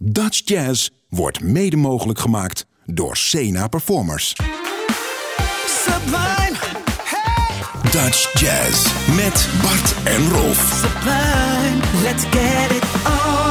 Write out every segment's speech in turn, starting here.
Dutch Jazz wordt mede mogelijk gemaakt door Sena Performers. Sublime, hey, Dutch Jazz met Bart en Rolf. sublime, let's get it on.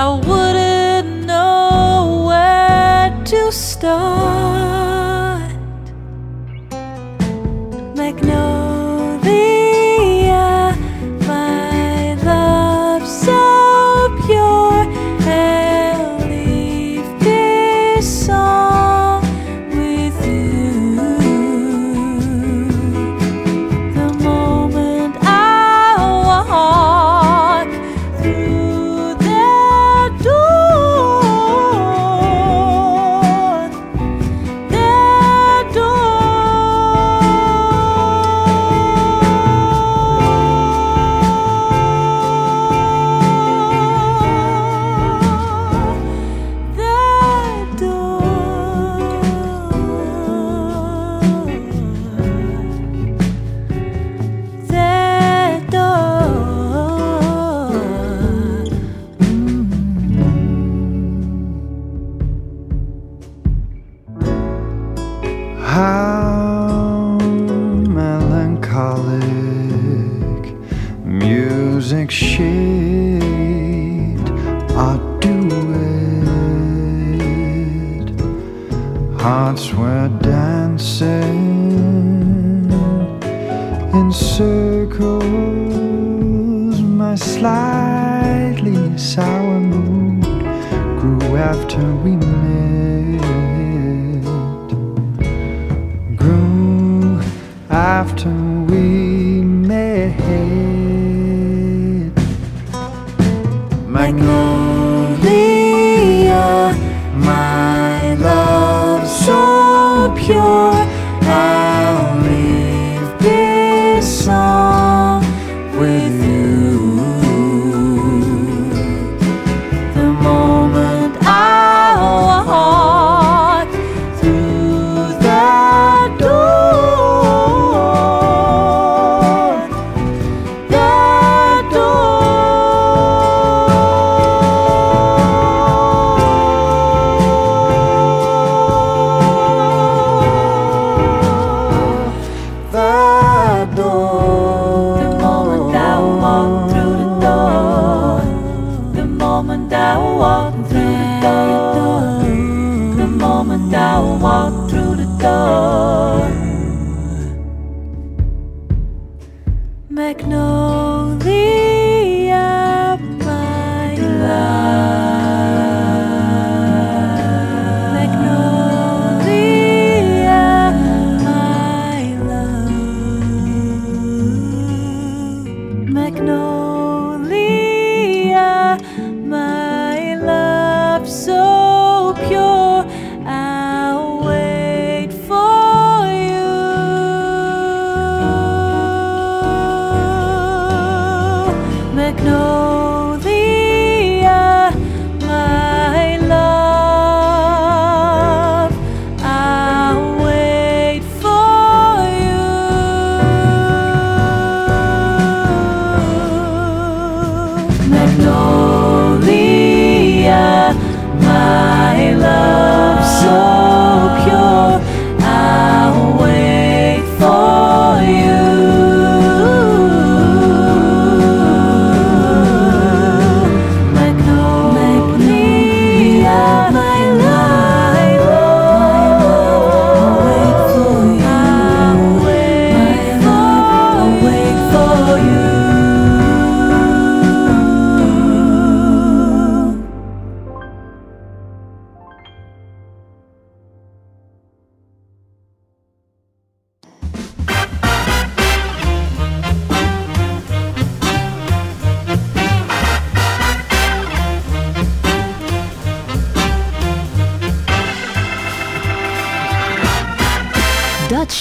I wouldn't know where to start.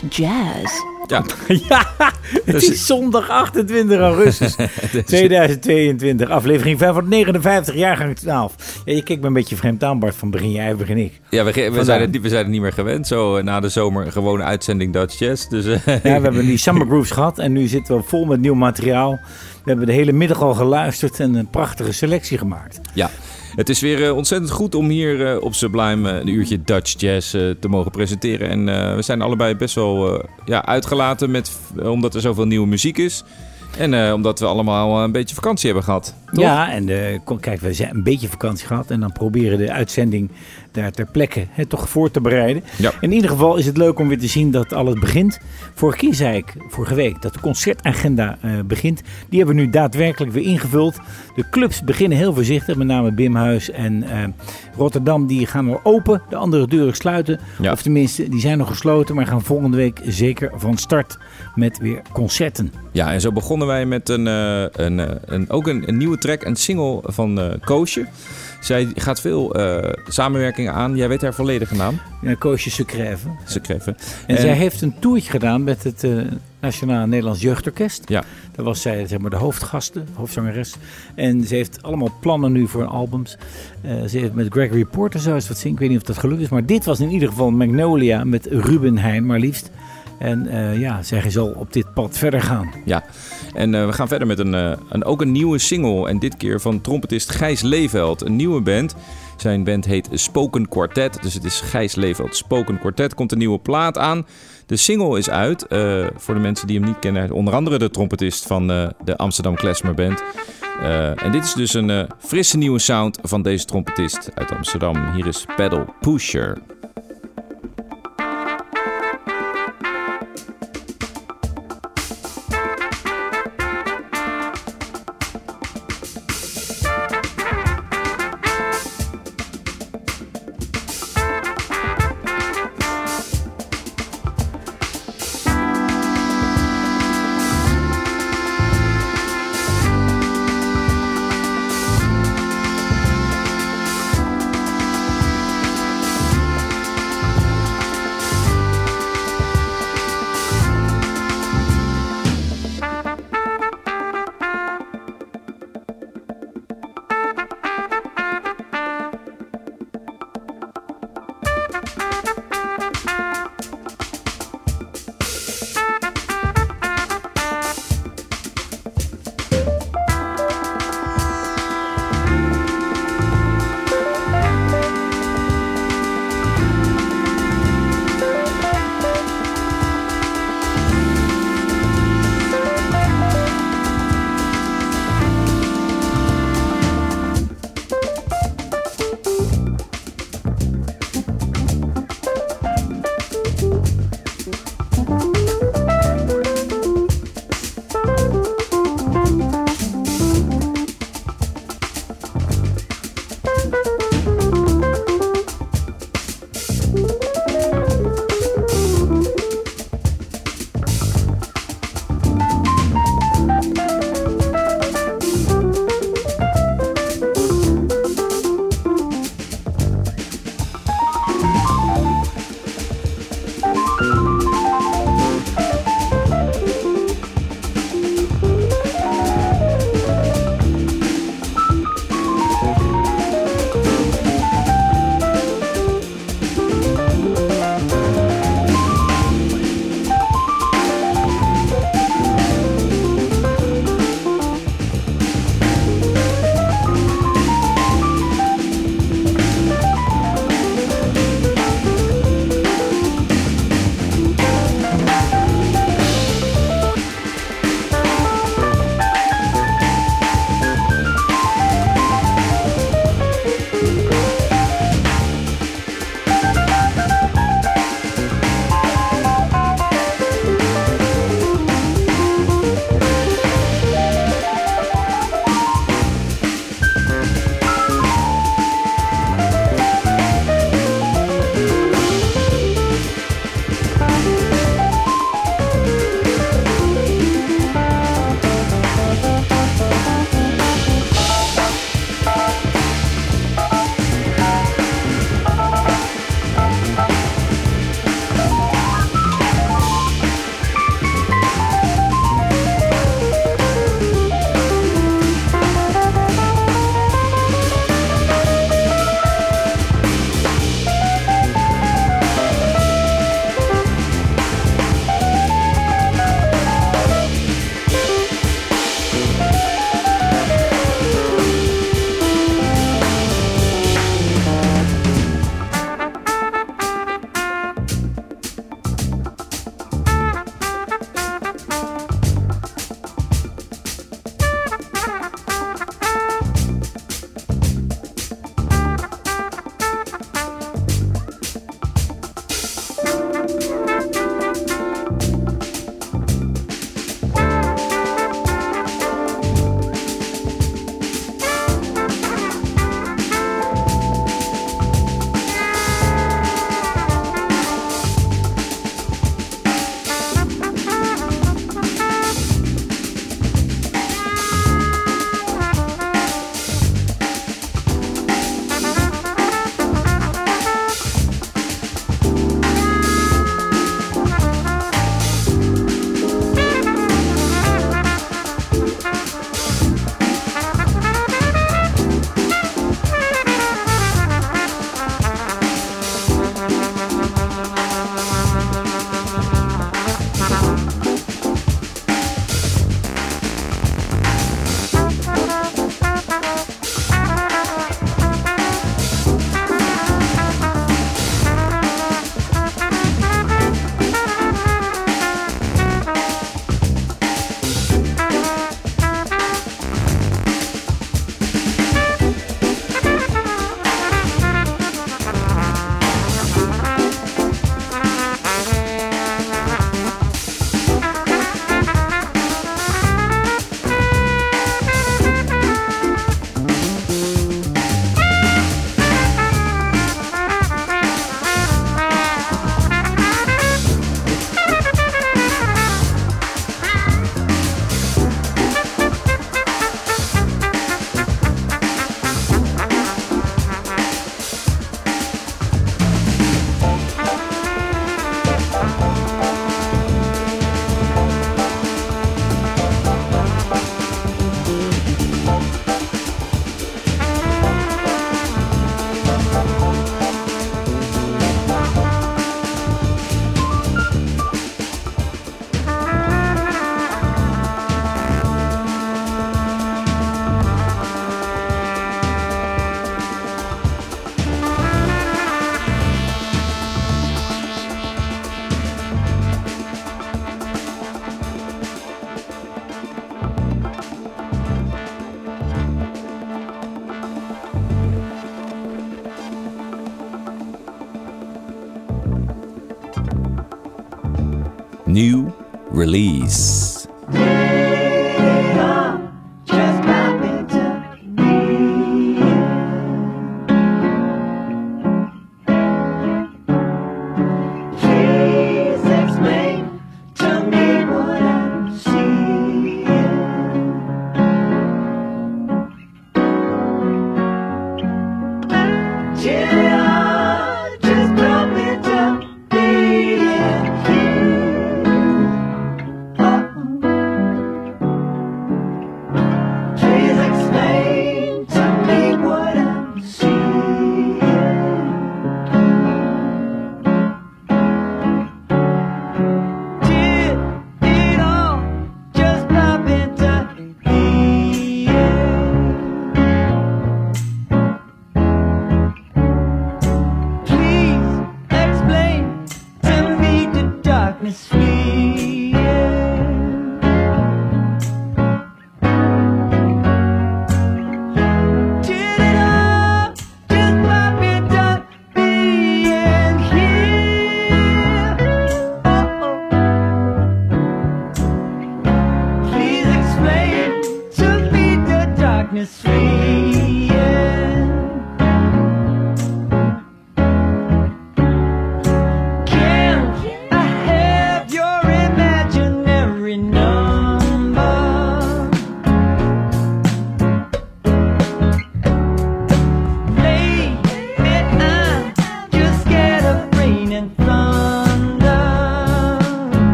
Dutch Jazz. Ja, Ja, het is zondag 28 augustus 2022, aflevering 559, jaargang 12. Ja, je kijkt me een beetje vreemd aan, Bart, van begin jij begin ik? ja we, zijn het, niet- we zijn het niet meer gewend. Zo eh, na de zomer een gewone uitzending Dutch Jazz. Dus eh, Ja, we hebben die Summer Grooves gehad en nu zitten we vol met nieuw materiaal. We hebben de hele middag al geluisterd en een prachtige selectie gemaakt. ja, het is weer eh, ontzettend goed om hier eh, op Sublime eh, een uurtje Dutch Jazz te mogen presenteren. En we zijn allebei best wel ja, uitgelaten met, omdat er zoveel nieuwe muziek is. En omdat we allemaal een beetje vakantie hebben gehad. Toch? Ja, en de, kom, kijk, we zijn een beetje vakantie gehad en dan proberen de uitzending daar ter plekke hè, toch voor te bereiden. Ja. In ieder geval is het leuk om weer te zien dat alles begint. Vorige keer zei ik, vorige week, dat de concertagenda eh, begint. Die hebben we nu daadwerkelijk weer ingevuld. De clubs beginnen heel voorzichtig, met name Bimhuis en eh, Rotterdam. Die gaan nog open, de andere deuren sluiten. Ja. Of tenminste, die zijn nog gesloten, maar gaan volgende week zeker van start met weer concerten. Ja, en zo begonnen wij met een, eh, een, eh, een, ook een, een nieuwe track, een single van eh Koosje. Zij gaat veel eh, samenwerkingen aan. Jij weet haar volledige naam. Ja, Koosje Secrève. Ze kreven. En, zij heeft een toertje gedaan met het eh, Nationaal Nederlands Jeugdorkest. Ja. Daar was zij zeg maar, de hoofdgasten, hoofdzangeres. En ze heeft allemaal plannen nu voor albums. Ze heeft met Gregory Porter zo eens wat zingen. Ik weet niet of dat gelukt is. Maar dit was in ieder geval Magnolia met Ruben Heijn, maar liefst. En ja, zij zal op dit pad verder gaan. Ja, en eh, we gaan verder met een, eh, een, ook een nieuwe single. En dit keer van trompetist Gijs Leeveld. Een nieuwe band. Zijn band heet Spoken Quartet. Dus het is Gijs Leeveld Spoken Quartet. Komt een nieuwe plaat aan. De single is uit. eh, voor de mensen die hem niet kennen. Onder andere de trompetist van de Amsterdam Klezmer Band. En dit is dus een frisse nieuwe sound van deze trompetist uit Amsterdam. Hier is Pedal Pusher.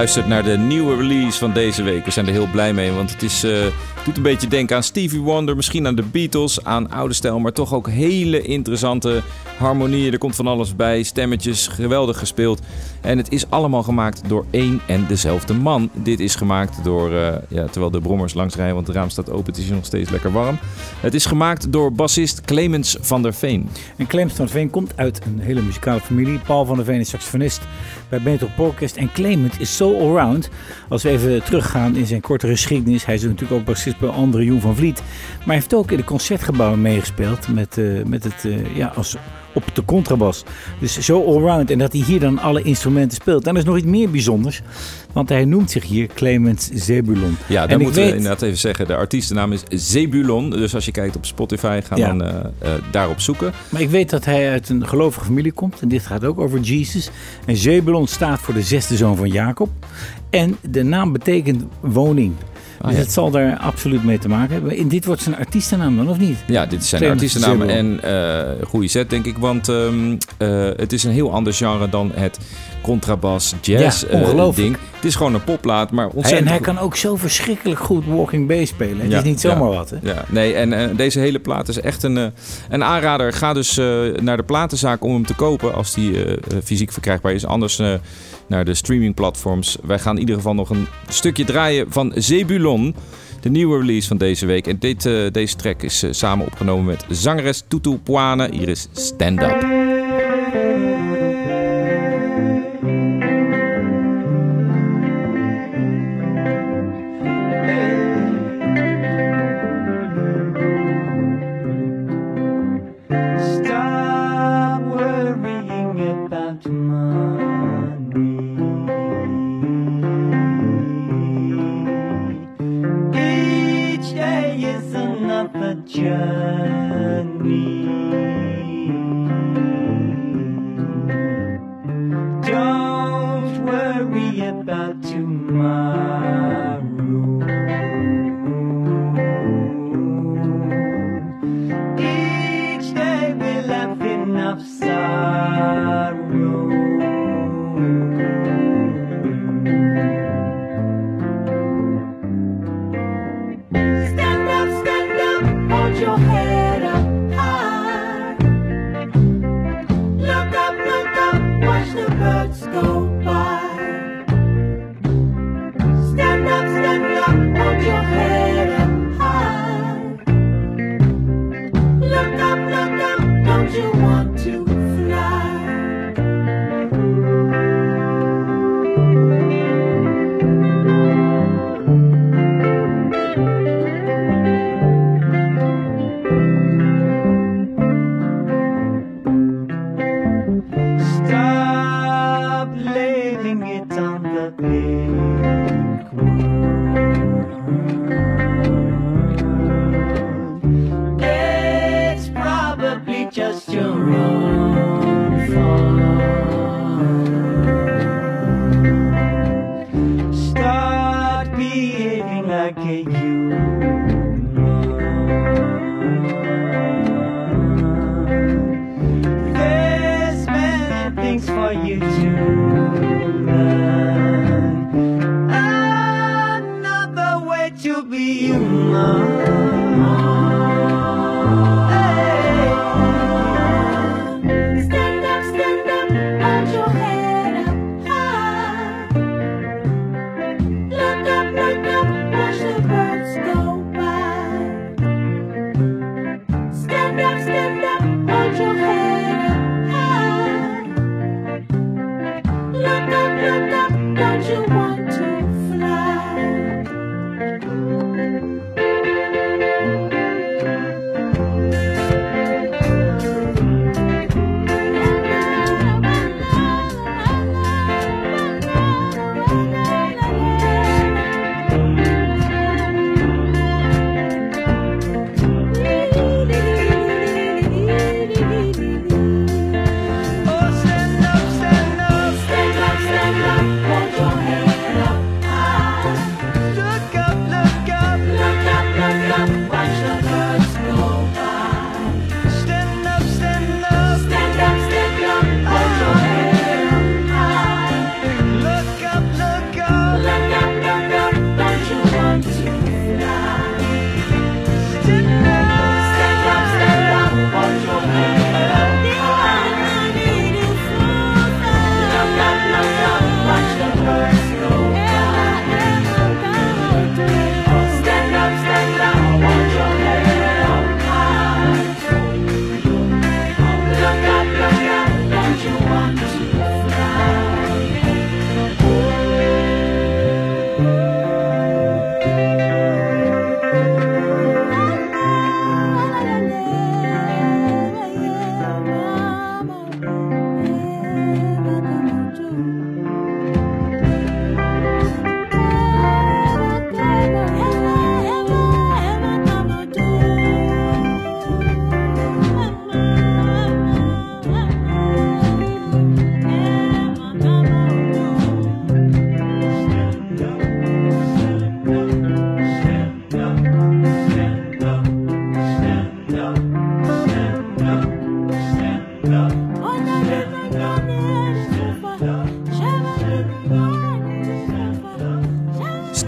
Luistert naar de nieuwe release van deze week. We zijn er heel blij mee, want het is, eh, een beetje denken aan Stevie Wonder, misschien aan de Beatles, aan oude stijl, maar toch ook hele interessante harmonieën. Er komt van alles bij, stemmetjes, geweldig gespeeld. En het is allemaal gemaakt door één en dezelfde man. Dit is gemaakt door, eh, ja, terwijl de brommers langs rijden, want het raam staat open, het is nog steeds lekker warm. Het is gemaakt door bassist Clemens van der Veen. En Clemens van der Veen komt uit een hele muzikale familie. Paul van der Veen is saxofonist bij Benetop Orkest. En Clemens is zo allround. Als we even teruggaan in zijn korte geschiedenis. Hij is natuurlijk ook bassist bij André Joen van Vliet. Maar hij heeft ook in de concertgebouwen meegespeeld. Met, eh, met het, eh, ja, als, op de contrabas. Dus zo allround. En dat hij hier dan alle instrumenten speelt. En er is nog iets meer bijzonders. Want hij noemt zich hier Clemens Zebulon. Ja, ik moeten we weet- inderdaad even zeggen. De artiestennaam is Zebulon. Dus als je kijkt op Spotify, ga Ja. dan eh, eh, daarop zoeken. Maar ik weet dat hij uit een gelovige familie komt. En dit gaat ook over Jesus. En Zebulon staat voor de zesde zoon van Jacob. En de naam betekent woning. Dus ja. het zal daar absoluut mee te maken hebben. En dit wordt zijn artiestennaam dan, of niet? Ja, dit zijn Clemens artiestennamen Zebulon. en eh goede set, denk ik. Want ehm, eh, het is een heel ander genre dan het contrabas jazz Ja, ongelooflijk. ding. Het is gewoon een popplaat, maar ontzettend en hij kan ook zo verschrikkelijk goed walking bass spelen. Het Ja, is niet zomaar wat, hè? Ja, nee, en eh, deze hele plaat is echt een, een aanrader. Ga dus naar de platenzaak om hem te kopen als die fysiek verkrijgbaar is. Anders naar de streamingplatforms. Wij gaan in ieder geval nog een stukje draaien van Zebulon. De nieuwe release van deze week. En dit, eh, deze track is eh, samen opgenomen met zangeres Tutu Puane. Hier is Stand Up.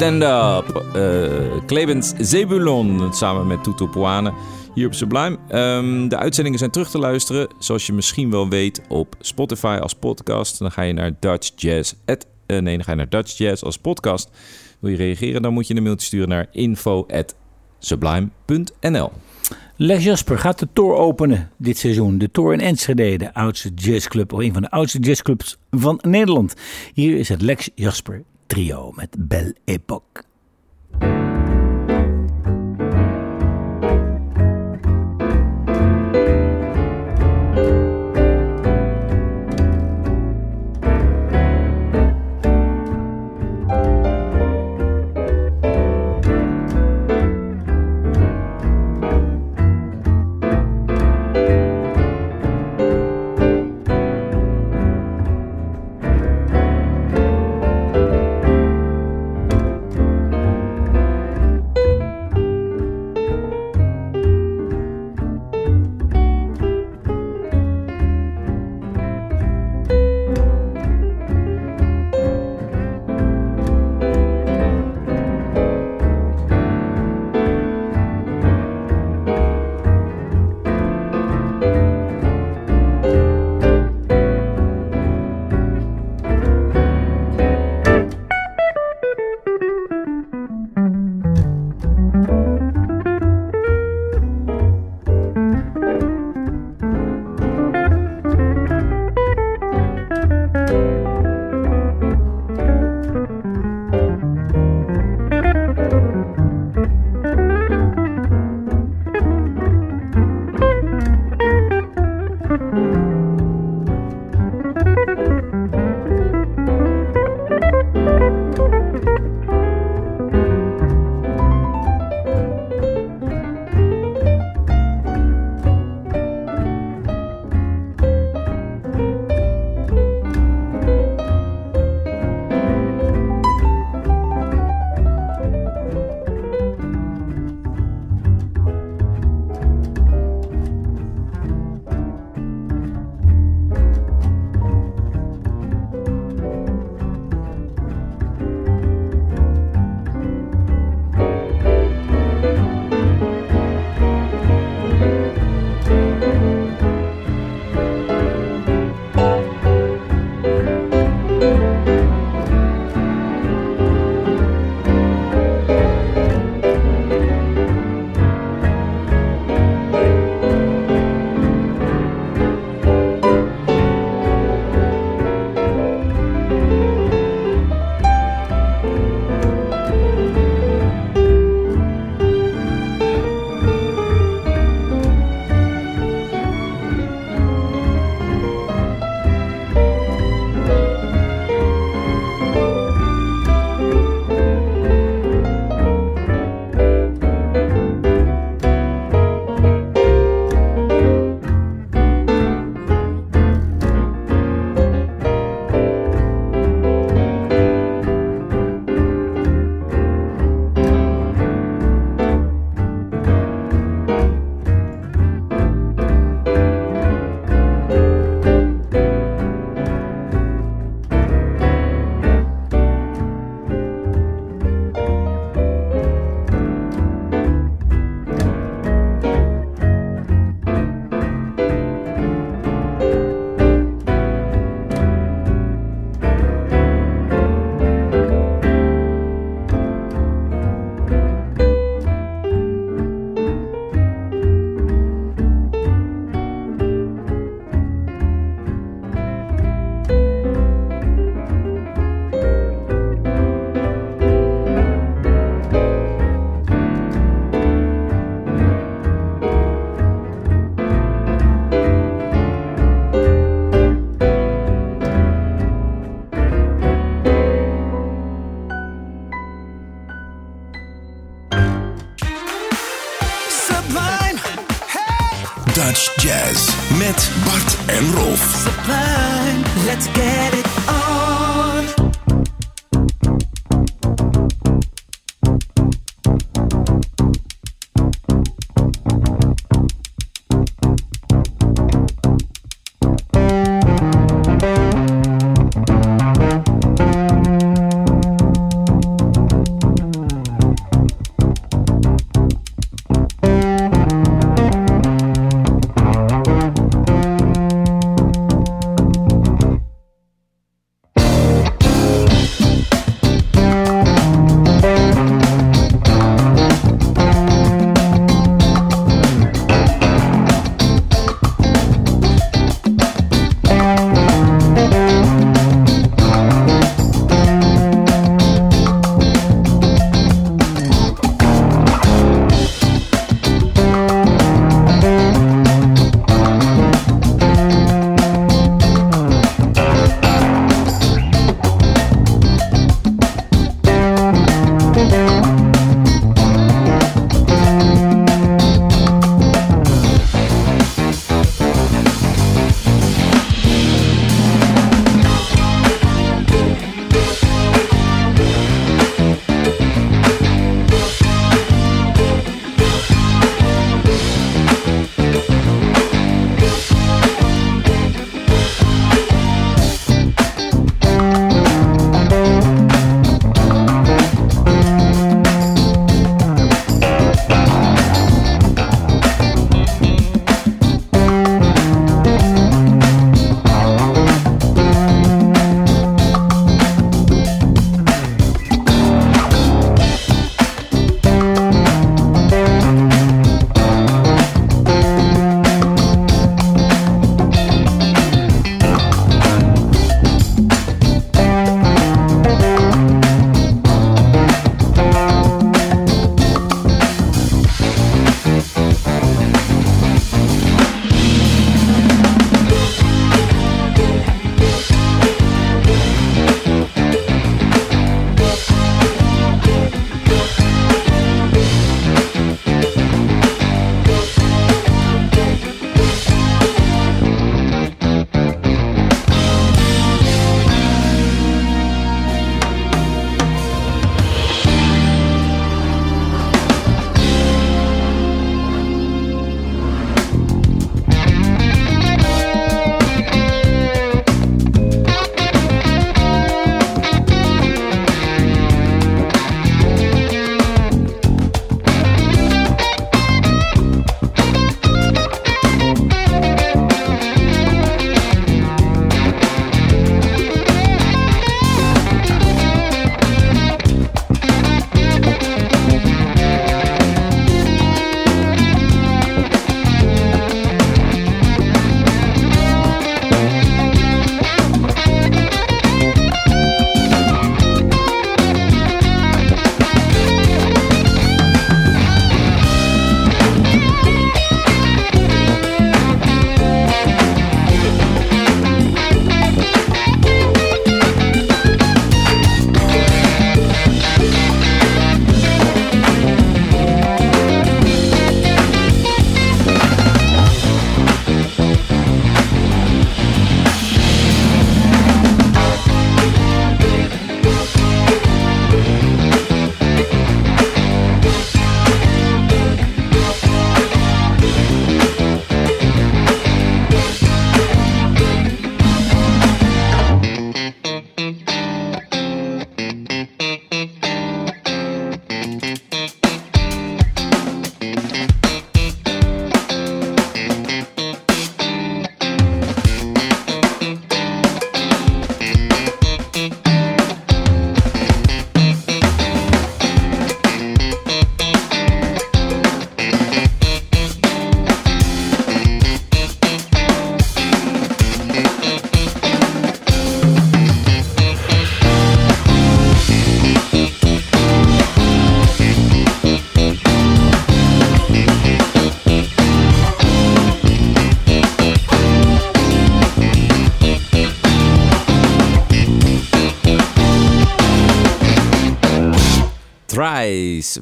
Stand Up. Eh Clemens Zebulon samen met Tutu Poane hier op Sublime. Ehm, de uitzendingen zijn terug te luisteren, zoals je misschien wel weet, op Spotify als podcast. Dan ga je naar Dutch Jazz. at- eh, nee, dan ga je naar Dutch Jazz als podcast. Wil je reageren, dan moet je een mailtje sturen naar info.sublime.nl. Lex Jasper gaat de Tour openen dit seizoen. De Tour in Enschede, de oudste jazzclub, of een van de oudste jazzclubs van Nederland. Hier is het Lex Jasper trio met Belle Époque.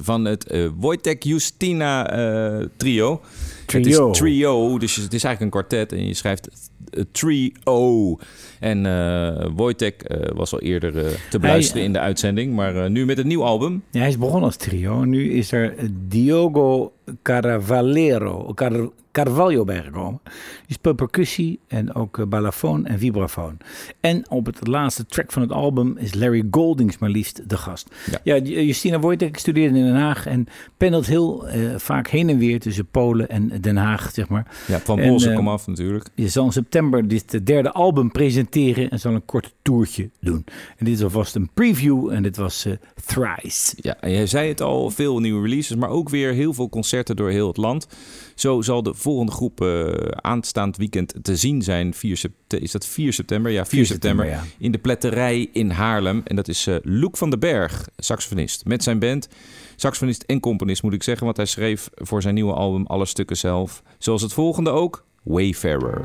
Van het eh, Wojtek Justina eh, trio. Trio. Het is trio, dus het is eigenlijk een kwartet en je schrijft trio. En eh Wojtek was al eerder te beluisteren in de uitzending, maar nu met een nieuw album. Ja, hij is begonnen als trio. Nu is er Diogo Caravallero, Car Carvalho bijgekomen. Die speelt percussie en ook eh, balafoon en vibrafoon. En op het laatste track van het album is Larry Goldings maar liefst de gast. Ja. Ja, Justina Wojtek studeerde in Den Haag en pendelt heel eh, vaak heen en weer tussen Polen en Den Haag, zeg maar. Ja, van En, Bolsen eh, kom af natuurlijk. Je zal in september dit eh, derde album presenteren en zal een kort toertje doen. En dit is alvast een preview en dit was eh, Thrice. Ja, en jij zei het al, veel nieuwe releases, maar ook weer heel veel concerten door heel het land. Zo zal de volgende groep eh, aanstaand weekend te zien zijn. 4 sept- is dat 4 september? Ja, 4, 4 september. september, In de pletterij in Haarlem. En dat is eh Loek van den Berg, saxofonist. Met zijn band. Saxofonist en componist moet ik zeggen, want hij schreef voor zijn nieuwe album alle stukken zelf. Zoals het volgende ook, Wayfarer.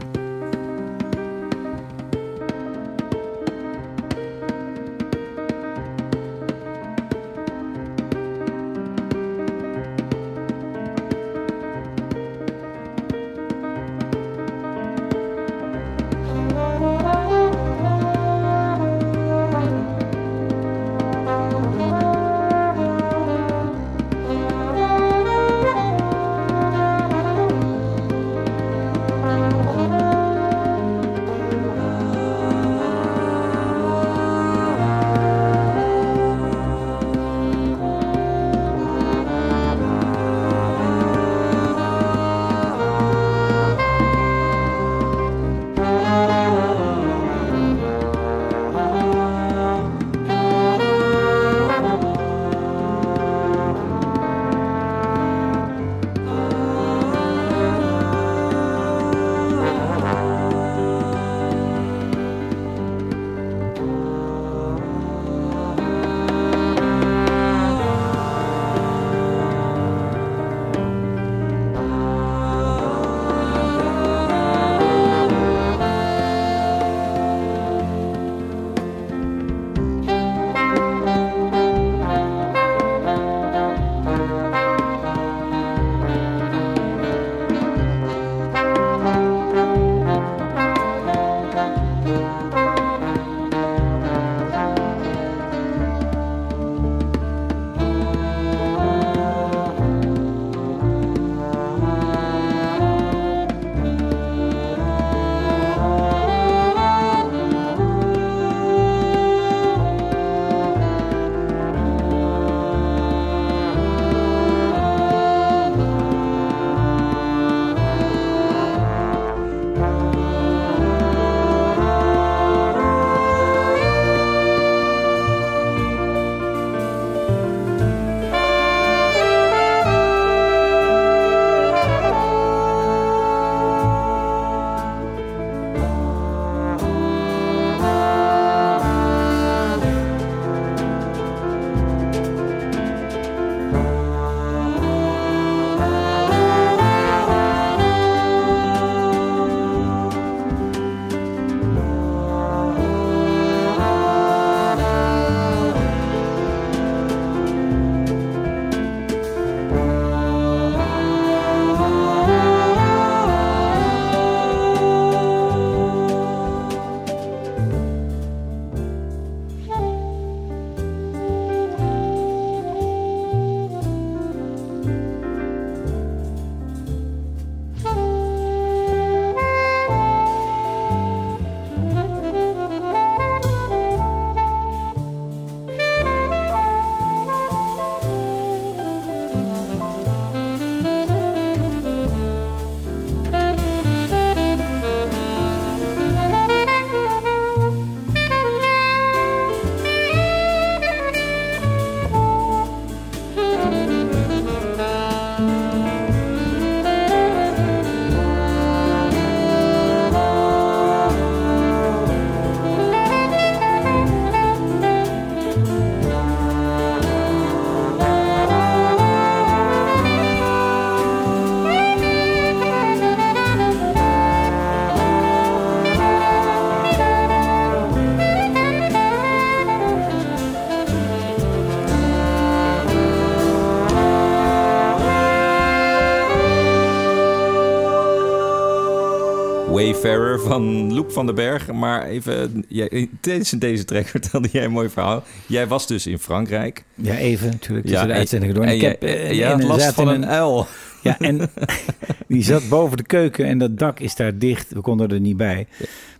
Van Loep van den Berg. Maar even, jij, tijdens deze track vertelde jij een mooi verhaal. Jij was dus in Frankrijk. Ja, even natuurlijk. Ja, de en- uitzendingen door. En ik heb, eh, en jij had last van in een uil. Ja, en die zat boven de keuken en dat dak is daar dicht. We konden er niet bij.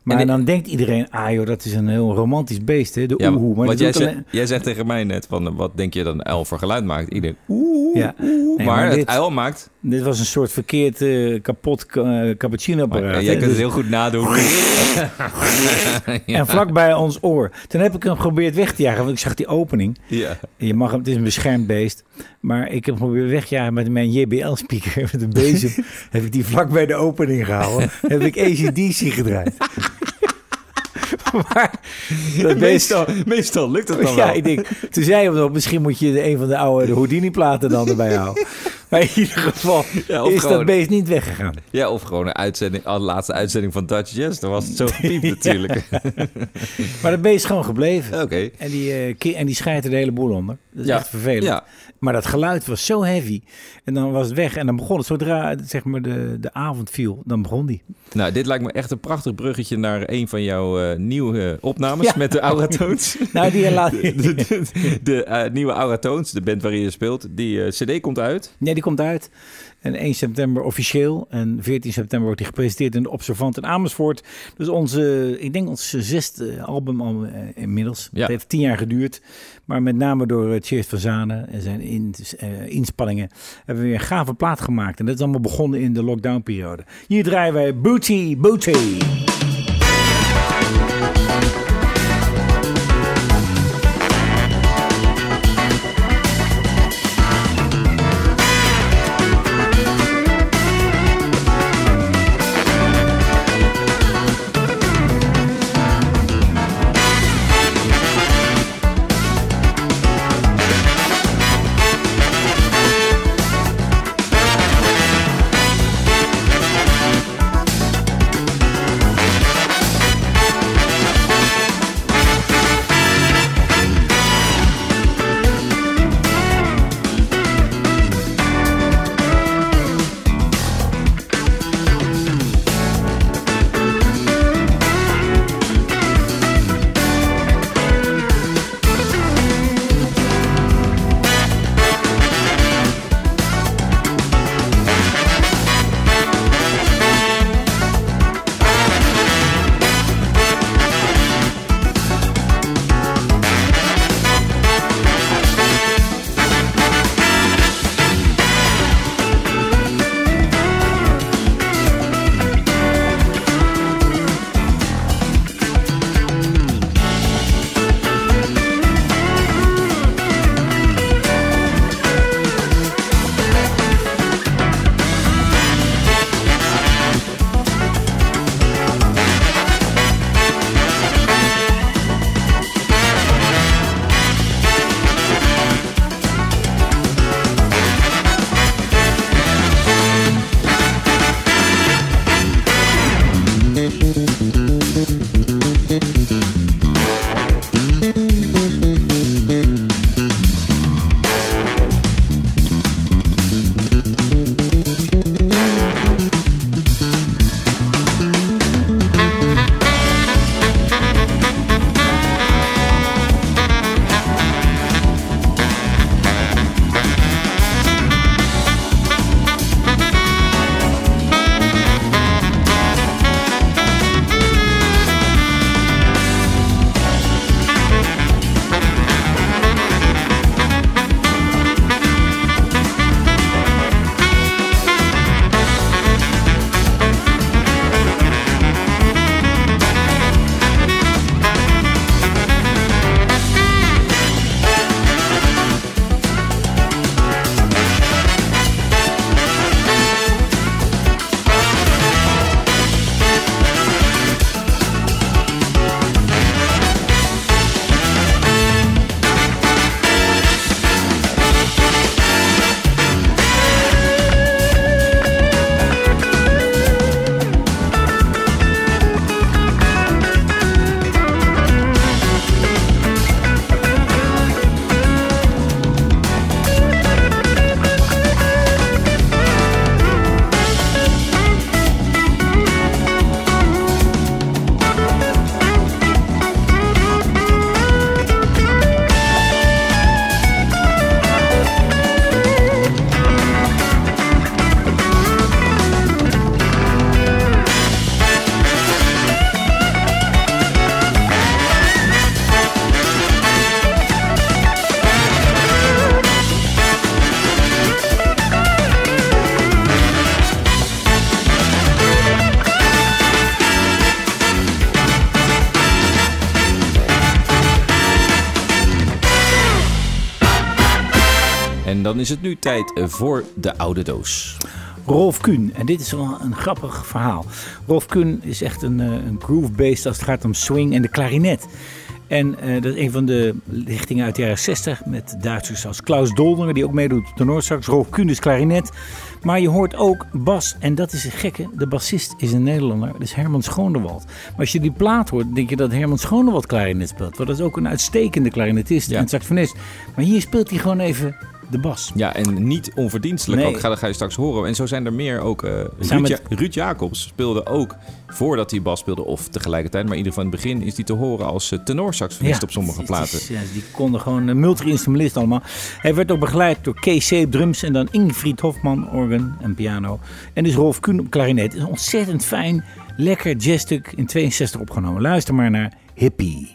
Maar En- dan denkt iedereen, ah joh, dat is een heel romantisch beest, hè? de Ja, oehoe. Maar jij, alleen- zei tegen mij net van, wat denk je dat een uil voor geluid maakt? Iedereen, oeh, Ja. oeh. Nee, maar, maar het uil maakt... Dit was een soort verkeerd eh, kapot uh, cappuccino-apparaat. Maar, jij kunt het Dus- heel goed nadoen. En vlak bij ons oor. Toen heb ik hem geprobeerd weg te jagen, want ik zag die opening. ja. Je mag hem, het is een beschermd beest. Maar ik heb hem geprobeerd wegjagen met mijn JBL-speaker. Met een bezem heb ik die vlak bij de opening gehouden. heb ik ACDC gedraaid. maar dat. Meestal, meestal lukt het dan Ja, wel. ik denk, toen zei hij nog, misschien moet je een van de oude de Houdini-platen dan erbij houden. Maar in ieder geval Ja, is gewoon- dat beest niet weggegaan. Ja, of gewoon een uitzending, de laatste uitzending van Dutch Jazz. Dan was het zo gepiept natuurlijk. Maar dat beest is gewoon gebleven. Oké. En die, eh, ki- en die scheidt er de hele boel onder. Dat is Ja. echt vervelend. Ja. Maar dat geluid was zo heavy. En dan was het weg. En dan begon het, zodra zeg maar, de, de avond viel, dan begon die. Nou, dit lijkt me echt een prachtig bruggetje naar een van jouw eh, nieuwe opnames Ja. met de Auratoons. Nou, die laat... de de, de eh, nieuwe Auratoons, de band waarin je speelt, die eh, cd komt uit. Nee, die komt uit. En 1 september officieel. En 14 september wordt die gepresenteerd in de Observant in Amersfoort. Dus onze, ik denk ons zesde album al eh, inmiddels. Ja. Het heeft tien jaar geduurd. Maar met name door eh, Cheers van Zanen en zijn in- eh, inspanningen hebben we weer een gave plaat gemaakt. En dat is allemaal begonnen in de lockdown-periode. Hier draaien wij Booty. Booty is het nu tijd eh, voor de oude doos. Rolf Kuhn. En dit is wel een grappig verhaal. Rolf Kuhn is echt een, eh, een groove-based als het gaat om swing en de klarinet. En eh, dat is een van de lichtingen uit de jaren 60 met Duitsers als Klaus Doldinger, die ook meedoet op de Noordsax. Rolf Kuhn is klarinet. Maar je hoort ook bas. En dat is het gekke. De bassist is een Nederlander. Dat is Herman Schoonewald. Maar als je die plaat hoort, denk je dat Herman Schoonewald klarinet speelt. Want dat is ook een uitstekende klarinetist Ja. en saxofonist. Maar hier speelt hij gewoon even de bas. Ja, en niet onverdienstelijk Nee. ook. Ga, dat ga je straks horen. En zo zijn er meer ook. eh Ruud, met- Ja- Ruud Jacobs speelde ook voordat hij bas speelde of tegelijkertijd. Maar in ieder geval in het begin is hij te horen als eh, tenorsaxofonist op sommige is- platen. Ja, die konden gewoon een multi-instrumentalist allemaal. Hij werd ook begeleid door Seep drums en dan Ingrid Hofman organ en piano. En dus Rolf Kuhn op klarinet. Is een ontzettend fijn, lekker jazzstuk in 62 opgenomen. Luister maar naar Hippie.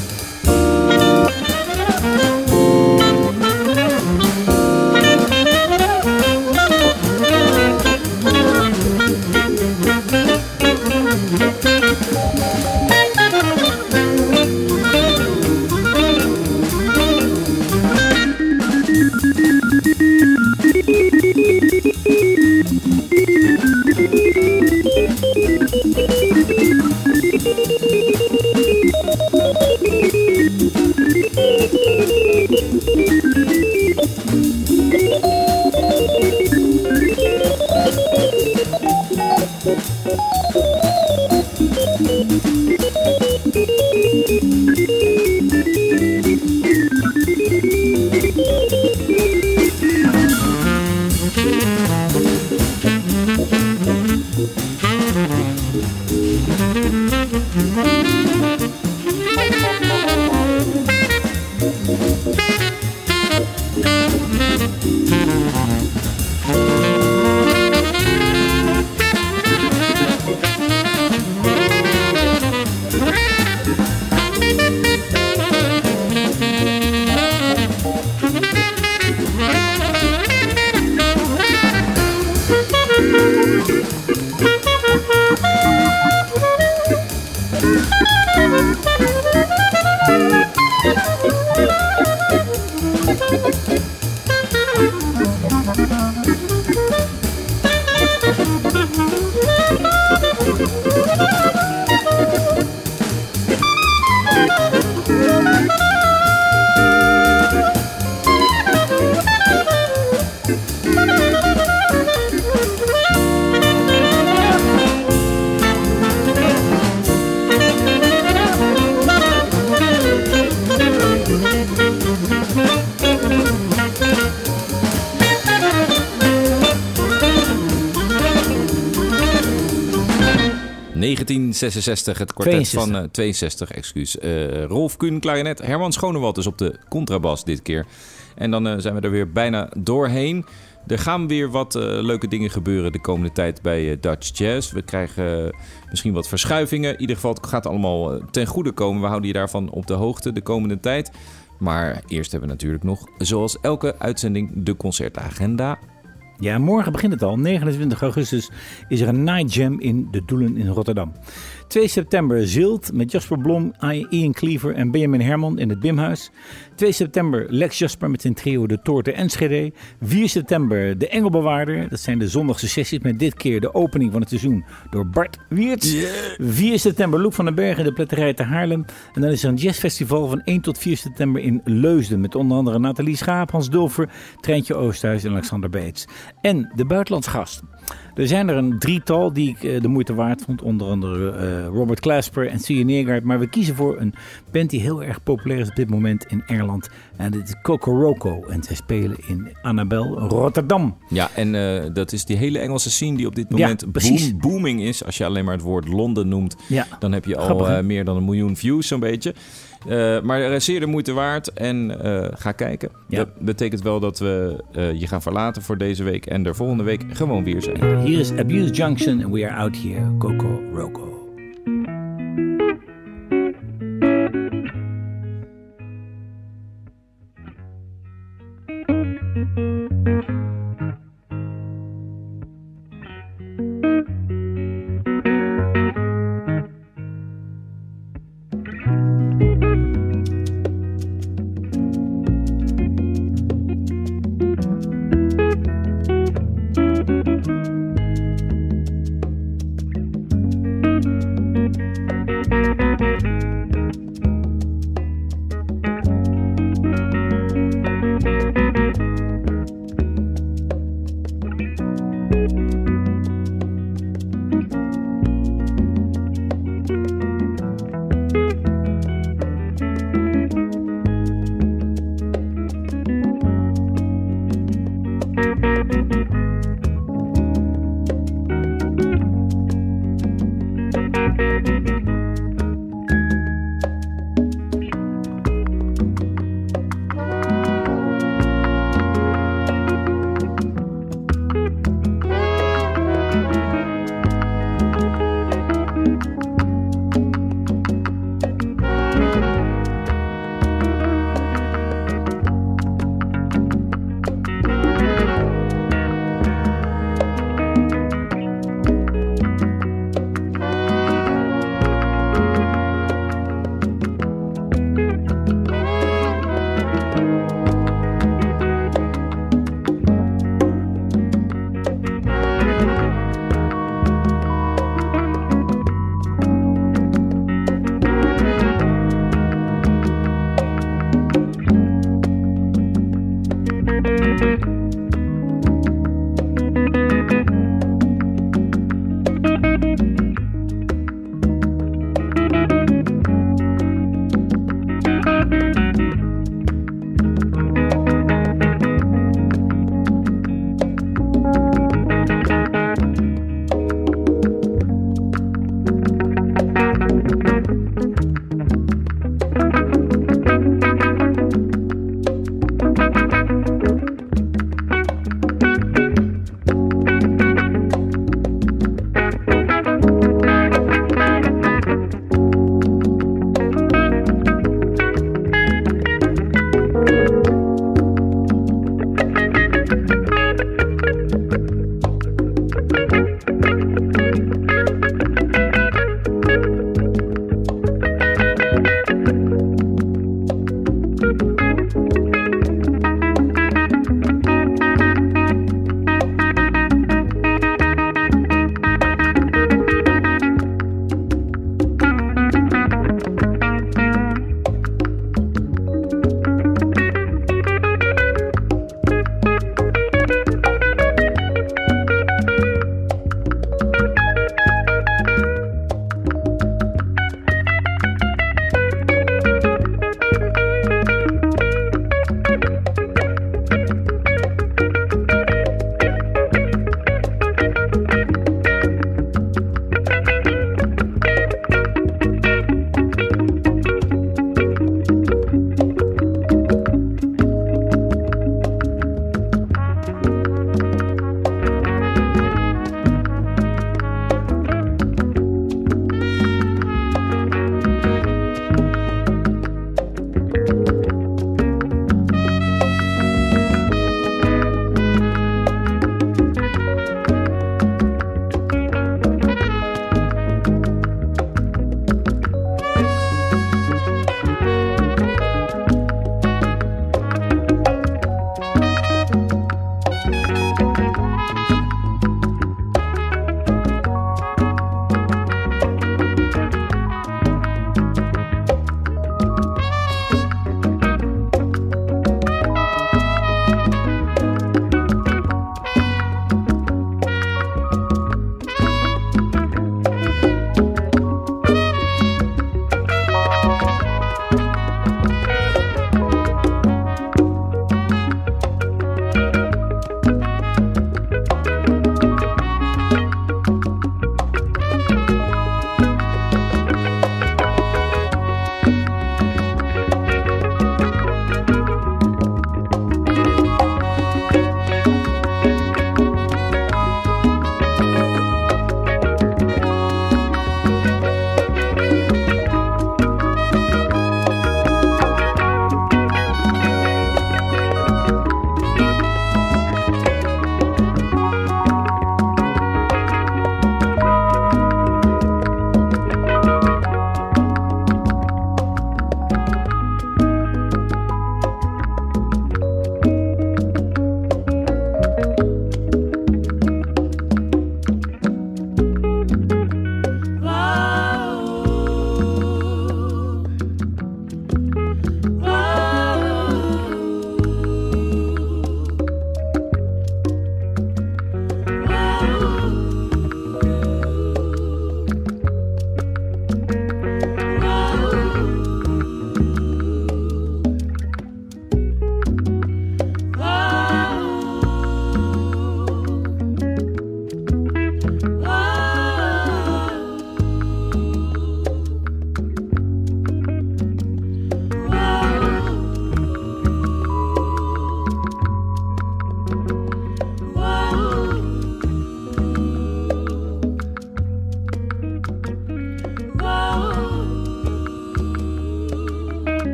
...1966, het kwartet 62. van... eh, 62, excuus. Eh, Rolf Kuhn, klarinet. Herman Schonewald dus op de contrabas dit keer. En dan eh, zijn we er weer bijna doorheen. Er gaan weer wat eh, leuke dingen gebeuren de komende tijd bij eh, Dutch Jazz. We krijgen eh, misschien wat verschuivingen. In ieder geval, het gaat allemaal eh, ten goede komen. We houden je daarvan op de hoogte de komende tijd. Maar eerst hebben we natuurlijk nog, zoals elke uitzending, de concertagenda. Ja, morgen begint het al. 29 augustus is er een night jam in de Doelen in Rotterdam. 2 september Zilt met Jasper Blom, Ian Cleaver en Benjamin Herman in het Bimhuis. 2 september Lex Jasper met zijn trio De Toorte Enschede. 4 september De Engelbewaarder. Dat zijn de zondagse sessies met dit keer de opening van het seizoen door Bart Wiertz. 4 september Loek van den Berg in de Pletterij te Haarlem. En dan is er een jazzfestival van 1 tot 4 september in Leusden. Met onder andere Nathalie Schaap, Hans Dulfer, Treintje Oosthuis en Alexander Beets. En de buitenlandsgasten. Er zijn er een drietal die ik eh, de moeite waard vond. Onder andere eh, Robert Clasper en Sia Neergaard. Maar we kiezen voor een band die heel erg populair is op dit moment in Engeland. En dit is Kokoroko. En zij spelen in Annabel Rotterdam. Ja, en eh, dat is die hele Engelse scene die op dit Ja, moment boom- booming is. Als je alleen maar het woord Londen noemt, Ja, dan heb je al meer dan een miljoen views zo'n beetje. Eh, maar er zeer de moeite waard en eh, ga kijken. Ja. Dat betekent wel dat we eh, je gaan verlaten voor deze week en er volgende week gewoon weer zijn. hier is Abuse Junction and we are out here. Kokoroko. Thank